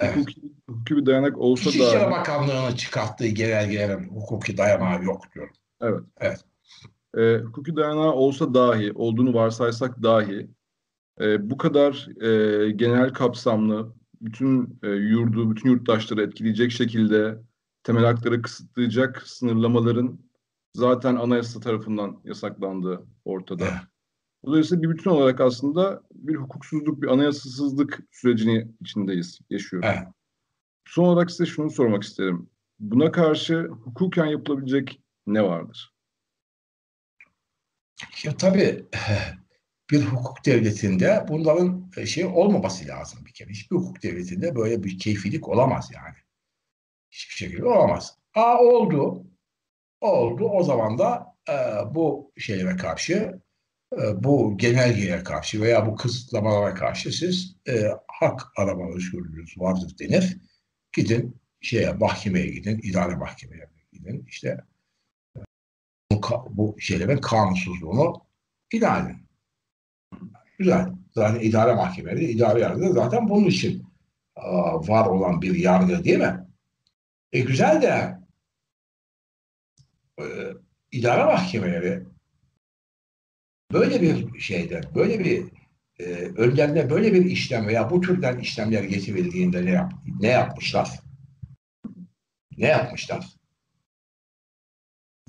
Evet. Hukuki, hukuki bir dayanak olsa da... İçişleri Bakanlığı'nın çıkarttığı genelgelerin hukuki dayanağı yok diyorum. Evet. Evet e, hukuki dayanağı olsa dahi, olduğunu varsaysak dahi e, bu kadar e, genel kapsamlı, bütün e, yurdu, bütün yurttaşları etkileyecek şekilde temel hakları kısıtlayacak sınırlamaların zaten anayasa tarafından yasaklandığı ortada. Dolayısıyla bir bütün olarak aslında bir hukuksuzluk, bir anayasasızlık sürecini içindeyiz, yaşıyoruz. Evet. Son olarak size şunu sormak isterim. Buna karşı hukuken yapılabilecek ne vardır? Ya tabii [SIGHS] bir hukuk devletinde bunların e, şey olmaması lazım bir kere. Hiçbir hukuk devletinde böyle bir keyfilik olamaz yani. Hiçbir şekilde olamaz. A oldu. Oldu. O zaman da e, bu şeylere karşı e, bu genelgeye karşı veya bu kısıtlamalara karşı siz e, hak arama özgürlüğünüz vardır denir. Gidin şeye mahkemeye gidin, idare mahkemeye gidin. İşte bu, şeylerin kanunsuzluğunu edin. Güzel. Zaten idare mahkemeleri, idare yargı zaten bunun için var olan bir yargı değil mi? E güzel de e, idare mahkemeleri böyle bir şeyde, böyle bir e, önlerine böyle bir işlem veya bu türden işlemler getirildiğinde ne, yap, ne yapmışlar? Ne yapmışlar?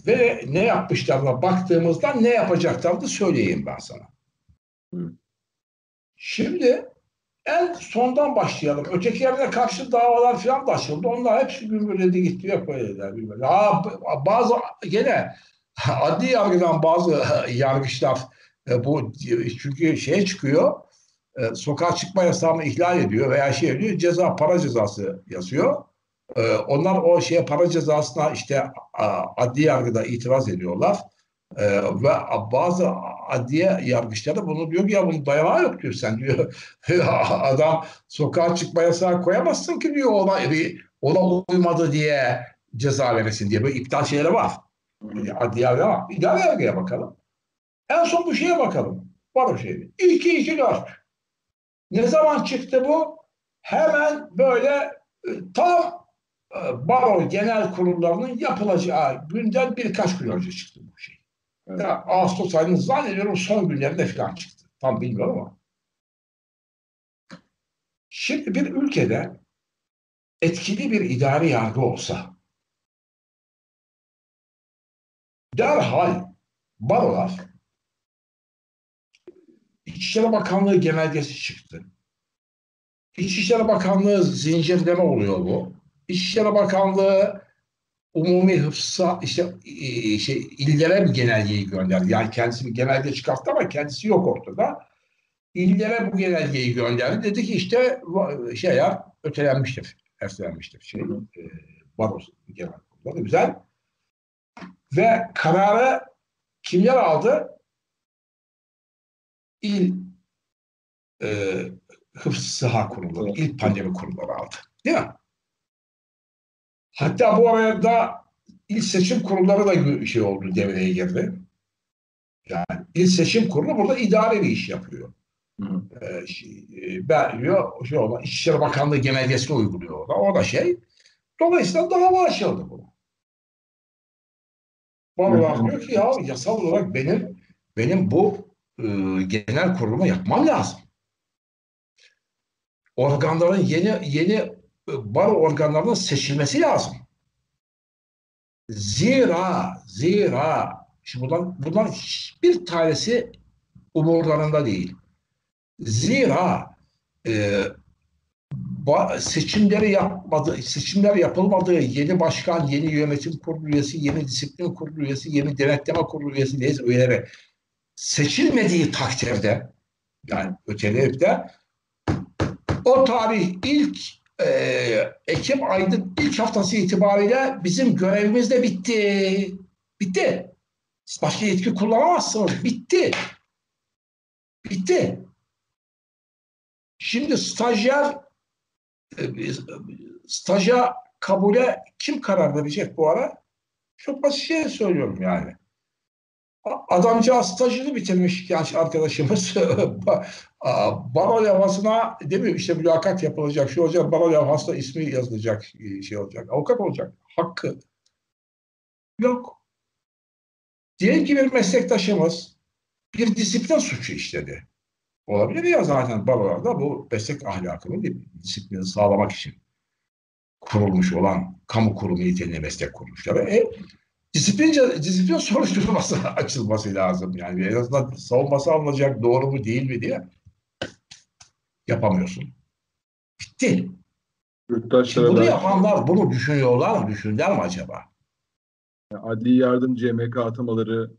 Ve ne yapmışlarına baktığımızda ne yapacaklarını söyleyeyim ben sana. Şimdi en sondan başlayalım. Ötekilerine karşı davalar falan da açıldı. Onlar hepsi gümbürledi gitti yok böyleler. Ha, bazı gene [LAUGHS] adli yargıdan bazı [LAUGHS] yargıçlar e, bu çünkü şey çıkıyor e, sokağa çıkma yasağını ihlal ediyor veya şey ediyor ceza para cezası yazıyor. E, onlar o şeye para cezasına işte adli yargıda itiraz ediyorlar. ve bazı adliye yargıçları bunu diyor ki ya bunun dayanağı yok diyor sen diyor. [LAUGHS] Adam sokağa çıkma yasağı koyamazsın ki diyor ona, ona uymadı diye ceza veresin diye böyle iptal şeyleri var. Adliye yargıya bak. İdare yargıya bakalım. En son bu şeye bakalım. Var o şeyi. 2 2 4. Ne zaman çıktı bu? Hemen böyle e, tam e, baro genel kurullarının yapılacağı günden birkaç gün önce çıktı bu şey. Evet. Ya, Ağustos ayının zannediyorum son günlerinde falan çıktı. Tam bilmiyorum ama. Şimdi bir ülkede etkili bir idari yargı olsa derhal barolar İçişleri Bakanlığı genelgesi çıktı. İçişleri Bakanlığı zincirleme oluyor bu. İçişleri Bakanlığı umumi hıfza işte şey, illere bir genelgeyi gönderdi. Yani kendisi bir genelge çıkarttı ama kendisi yok ortada. İllere bu genelgeyi gönderdi. Dedi ki işte şeyler ötelenmiştir. Ertelenmiştir. Şey, e, Baros genel kurulları. Güzel. Ve kararı kimler aldı? il e, hıfz sıha kurulları, il pandemi kurulları aldı. Değil mi? Hatta bu arada il seçim kurulları da şey oldu, devreye girdi. Yani il seçim kurulu burada idare bir iş yapıyor. Hı. Ee, şey, ben diyor, şey olan, İçişleri Bakanlığı genelgesini uyguluyor orada. O da şey. Dolayısıyla dava açıldı bu. Bana diyor ki ya yasal olarak benim benim bu e, genel kurulumu yapmam lazım. Organların yeni yeni baro organlarının seçilmesi lazım. Zira zira şimdi bundan, bundan hiçbir tanesi umurlarında değil. Zira e, seçimleri yapmadı, seçimler yapılmadığı yeni başkan, yeni yönetim kurulu üyesi, yeni disiplin kurulu üyesi, yeni denetleme kurulu üyesi neyse üyeleri seçilmediği takdirde yani öteleyip o tarih ilk e, Ekim ayının ilk haftası itibariyle bizim görevimiz de bitti. Bitti. Başka yetki kullanamazsınız. Bitti. Bitti. Şimdi stajyer e, staja kabule kim karar verecek bu ara? Çok basit şey söylüyorum yani. Adamcağız stajını bitirmiş genç arkadaşımız. [LAUGHS] baro levhasına demiyor işte mülakat yapılacak, şu olacak, baro levhasına ismi yazılacak, şey olacak, avukat olacak. Hakkı. Yok. Diyelim ki bir meslektaşımız bir disiplin suçu işledi. Olabilir ya zaten barolarda bu meslek ahlakını, disiplini sağlamak için kurulmuş olan kamu kurumu niteliğinde meslek kuruluşları. E, disiplin, disiplin [LAUGHS] soruşturması [LAUGHS] açılması lazım. Yani en azından savunması alınacak doğru mu değil mi diye yapamıyorsun. Bitti. Yurttaşlara bunu yapanlar bunu düşünüyorlar mı? Düşünürler mi acaba? Adli yardım CMK atamaları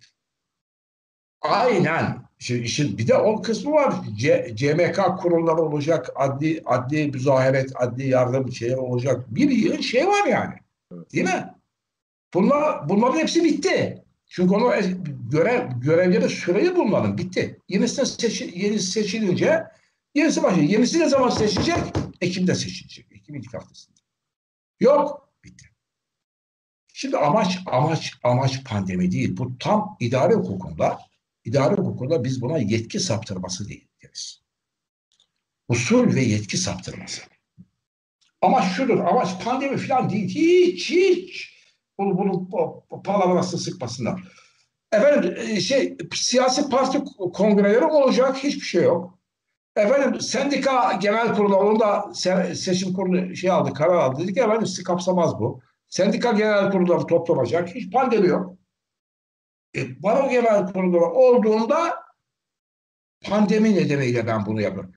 Aynen. Şimdi, şimdi bir de o kısmı var. C, CMK kurulları olacak, adli adli müzaharet, adli yardım şeyler olacak. Bir yıl şey var yani. Değil mi? Bunlar, bunların hepsi bitti. Çünkü onu görev, görevleri süreyi bunların bitti. Yenisi, seçi, yenisi seçilince yenisi başlıyor. Yenisi ne zaman seçilecek? Ekim'de seçilecek. Ekim ilk haftasında. Yok. Bitti. Şimdi amaç amaç amaç pandemi değil. Bu tam idare hukukunda idare hukukunda biz buna yetki saptırması değil deriz. Usul ve yetki saptırması. Amaç şudur. Amaç pandemi falan değil. Hiç hiç. Bunu, bunu palavrası sıkmasınlar. Efendim e, şey siyasi parti kongreleri olacak. Hiçbir şey yok. Efendim sendika genel kurulu onu da seçim kurulu şey aldı, karar aldı. Dedik efendim sizi kapsamaz bu. Sendika genel kurulları toplanacak. Hiç pandemi yok. E, baro genel kurulları olduğunda pandemi nedeniyle ben bunu yapıyorum.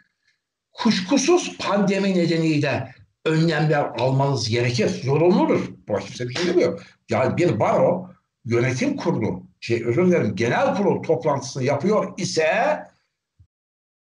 Kuşkusuz pandemi nedeniyle önlemler almanız gerekir. Zorunludur. Bu kimse bir şey demiyor. Yani bir baro yönetim kurulu, şey özür dilerim genel kurul toplantısını yapıyor ise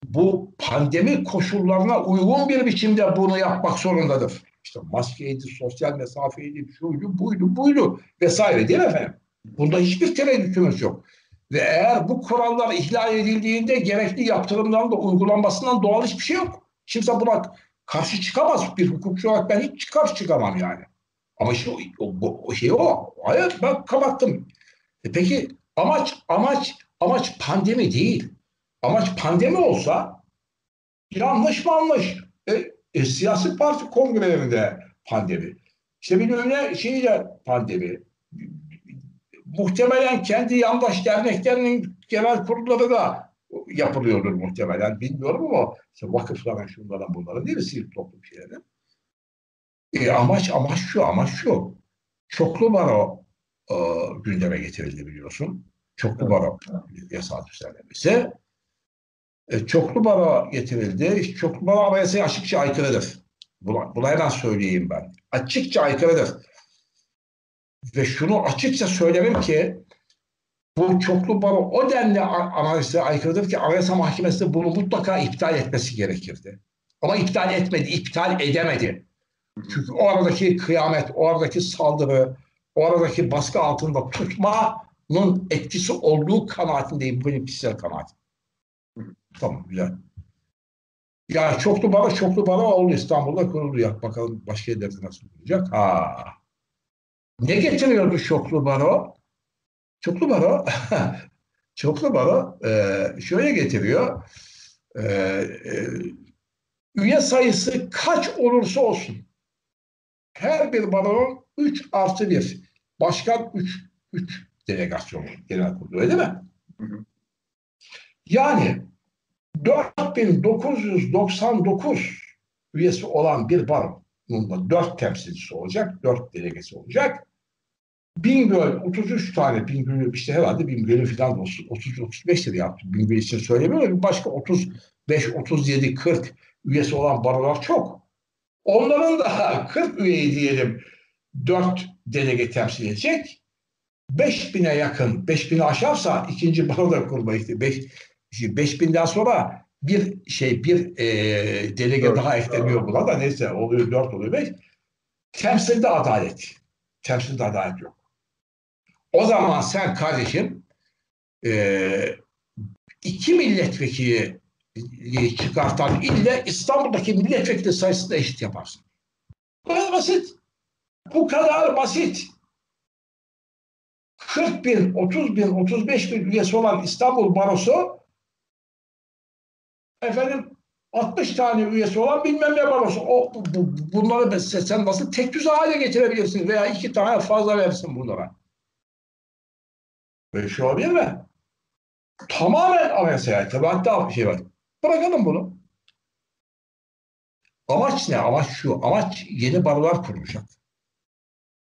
bu pandemi koşullarına uygun bir biçimde bunu yapmak zorundadır. İşte maskeydi, sosyal mesafeydi, şuydu, buydu, buydu vesaire değil mi efendim? Bunda hiçbir tereddütümüz yok. Ve eğer bu kurallar ihlal edildiğinde gerekli yaptırımların da uygulanmasından doğal hiçbir şey yok. Kimse buna karşı çıkamaz. Bir hukukçu olarak ben hiç karşı çıkamam yani. Ama işte o, o, o şey o. Hayır ben kapattım. E peki amaç amaç amaç pandemi değil. Amaç pandemi olsa yanlış mı anlaş? E, e, siyasi parti kongrelerinde pandemi. İşte bilmem ne şeyle pandemi. Muhtemelen kendi yandaş derneklerinin genel kurulları da yapılıyordur muhtemelen. Bilmiyorum ama işte vakıfların şunların bunların değil mi sivil toplum şeyleri. E, amaç amaç şu amaç şu. Çoklu baro e, gündeme getirildi biliyorsun. Çoklu baro yasal düzenlemesi. E, çoklu baro getirildi. Çoklu baro anayasaya açıkça aykırıdır. Buna, buna hemen söyleyeyim ben. Açıkça aykırıdır. Ve şunu açıkça söylerim ki bu çoklu baro o denli analize aykırıdır ki Anayasa Mahkemesi bunu mutlaka iptal etmesi gerekirdi. Ama iptal etmedi, iptal edemedi. Çünkü o aradaki kıyamet, o aradaki saldırı, o aradaki baskı altında tutmanın etkisi olduğu kanaatindeyim. Benim kişisel kanaatim. Tamam güzel. Ya çoklu baro, çoklu baro oldu İstanbul'da kuruldu ya. Bakalım başka yerlerde nasıl olacak? Ha. Ne getiriyordu çoklu baro? Çoklu baro [LAUGHS] çoklu baro e, şöyle getiriyor. E, e, üye sayısı kaç olursa olsun her bir baronun 3 artı 1 başkan 3 3 delegasyon genel kurulu öyle mi? Yani 4999 üyesi olan bir baronun 4 temsilcisi olacak, 4 delegesi olacak. Bingöl 33 tane Bingöl işte herhalde Bingöl'ün falan 30 35 lira yaptı. Bingöl için söylemiyorum. Başka 35 37 40 üyesi olan barolar çok. Onların da [LAUGHS] 40 üyeyi diyelim 4 delege temsil edecek. 5000'e yakın, 5000'i aşarsa ikinci baro da kurma işte 5 5000'den sonra bir şey bir e, delege dört, daha ekleniyor buna da neyse oluyor 4 oluyor 5. Temsilde adalet. Temsilde adalet yok. O zaman sen kardeşim e, iki milletvekili çıkartan ille İstanbul'daki milletvekili sayısını eşit yaparsın. Bu kadar basit. Bu kadar basit. 40 bin, 30 bin, 35 bin üyesi olan İstanbul Barosu efendim 60 tane üyesi olan bilmem ne barosu. O, bu, bunları sen nasıl tek düze hale getirebilirsin veya iki tane fazla versin bunlara. Böyle şey olabilir mi? Tamamen anayasaya hatta bir şey var. Bırakalım bunu. Amaç ne? Amaç şu. Amaç yeni barolar kurulacak.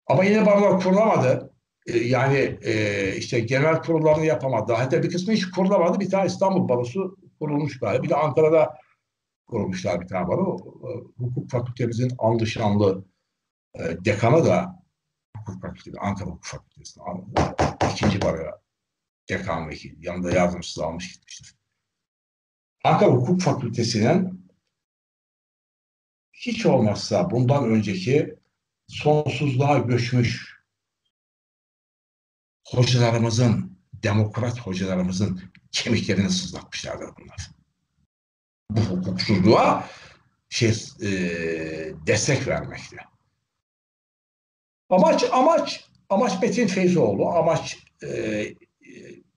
Ama yeni barolar kurulamadı. Ee, yani e, işte genel kurullarını yapamadı. Hatta bir kısmı hiç kurulamadı. Bir tane İstanbul barosu kurulmuş galiba. Bir de Ankara'da kurulmuşlar bir tane baro. Ee, hukuk fakültemizin andışanlı e, dekanı da hukuk fakültesi, Ankara Hukuk Fakültesi'nin ikinci baroya dekan vekil. Yanında yardımcısı almış gitmiştir. Ankara Hukuk Fakültesi'nin hiç olmazsa bundan önceki sonsuzluğa göçmüş hocalarımızın, demokrat hocalarımızın kemiklerini sızlatmışlardır bunlar. Bu hukuksuzluğa şey, e, destek vermekte. Amaç, amaç, amaç Metin Feyzoğlu, amaç e,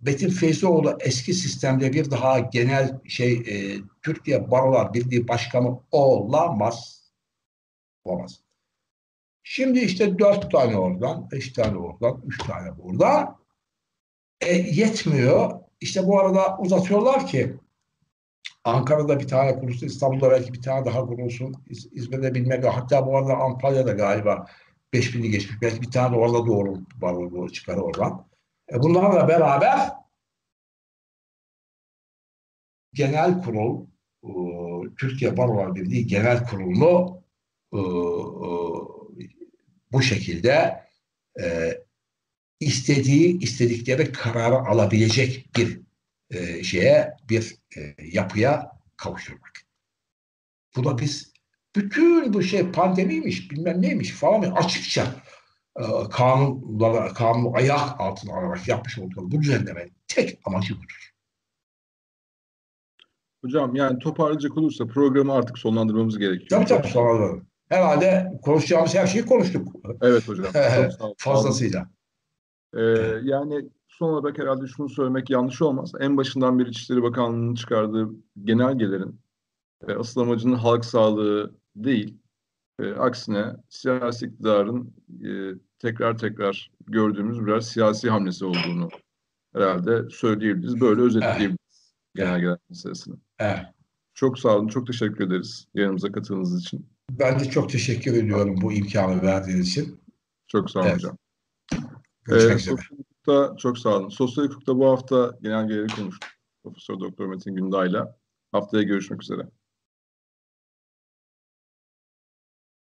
Betim Feyzoğlu eski sistemde bir daha genel şey e, Türkiye Barolar Birliği Başkanı olamaz. Olamaz. Şimdi işte dört tane oradan, beş tane oradan, üç tane buradan. E, yetmiyor. İşte bu arada uzatıyorlar ki Ankara'da bir tane kurulsun, İstanbul'da belki bir tane daha kurulsun. İz, İzmir'de bilmek hatta bu arada Antalya'da galiba 5000'i geçmiş. Belki bir tane orada doğru, baro doğru çıkar oradan. E bunlarla beraber genel kurul e, Türkiye Barolar Birliği Genel Kurulu'nu e, bu şekilde istediği istedikleri kararı alabilecek bir şeye bir yapıya kavuşturmak. Bu da biz bütün bu şey pandemiymiş bilmem neymiş falan açıkça kanunlara, kanunu ayak altına alarak yapmış olduğu bu düzenlemenin tek amacı budur. Hocam yani toparlayacak olursa programı artık sonlandırmamız gerekiyor. Tabii tabii sonlandıralım. Herhalde konuşacağımız her şeyi konuştuk. Evet hocam. [LAUGHS] Fazlasıyla. Ee, yani son olarak herhalde şunu söylemek yanlış olmaz. En başından beri İçişleri Bakanlığı'nın çıkardığı genelgelerin e, asıl amacının halk sağlığı değil, e, aksine siyasi iktidarın e, tekrar tekrar gördüğümüz biraz siyasi hamlesi olduğunu herhalde söyleyebiliriz. Böyle özetleyebiliriz evet. genelgeler meselesini. Evet. Çok sağ olun, çok teşekkür ederiz yayınımıza katıldığınız için. Ben de çok teşekkür ediyorum bu imkanı verdiğiniz için. Çok sağ olun evet. hocam. Görüşmek ee, üzere. Hukukta, çok sağ olun. Sosyal hukukta bu hafta genelgeleri konuştuk. Profesör Doktor Metin Günday'la. Haftaya görüşmek üzere.